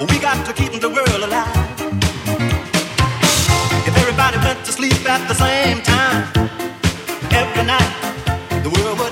We got to keep the world alive. If everybody went to sleep at the same time every night, the world would.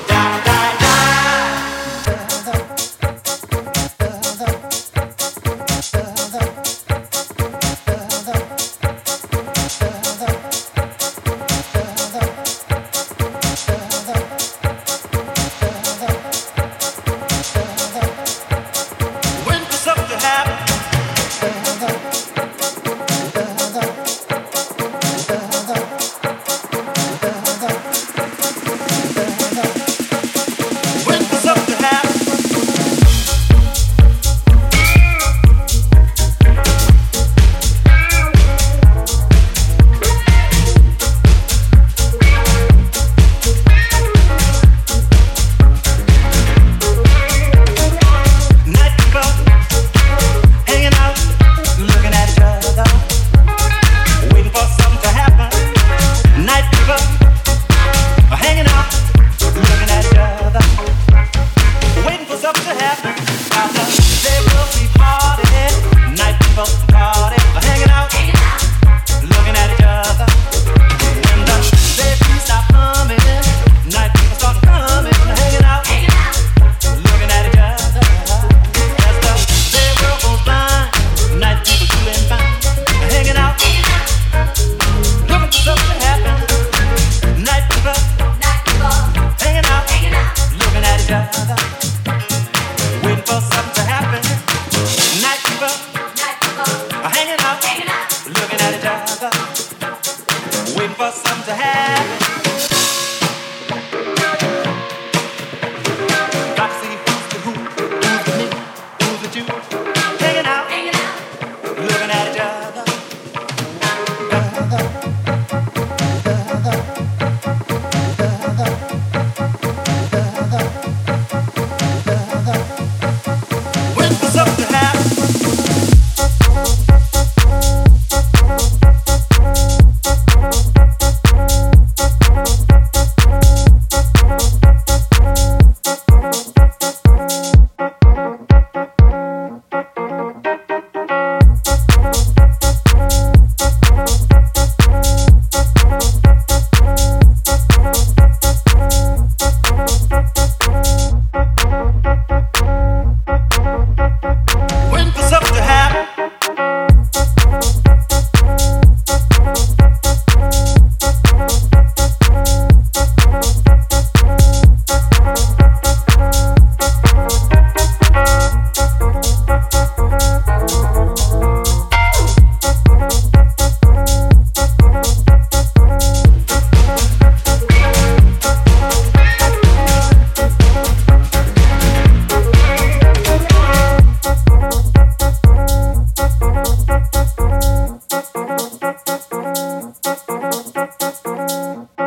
wait for some to happen. Música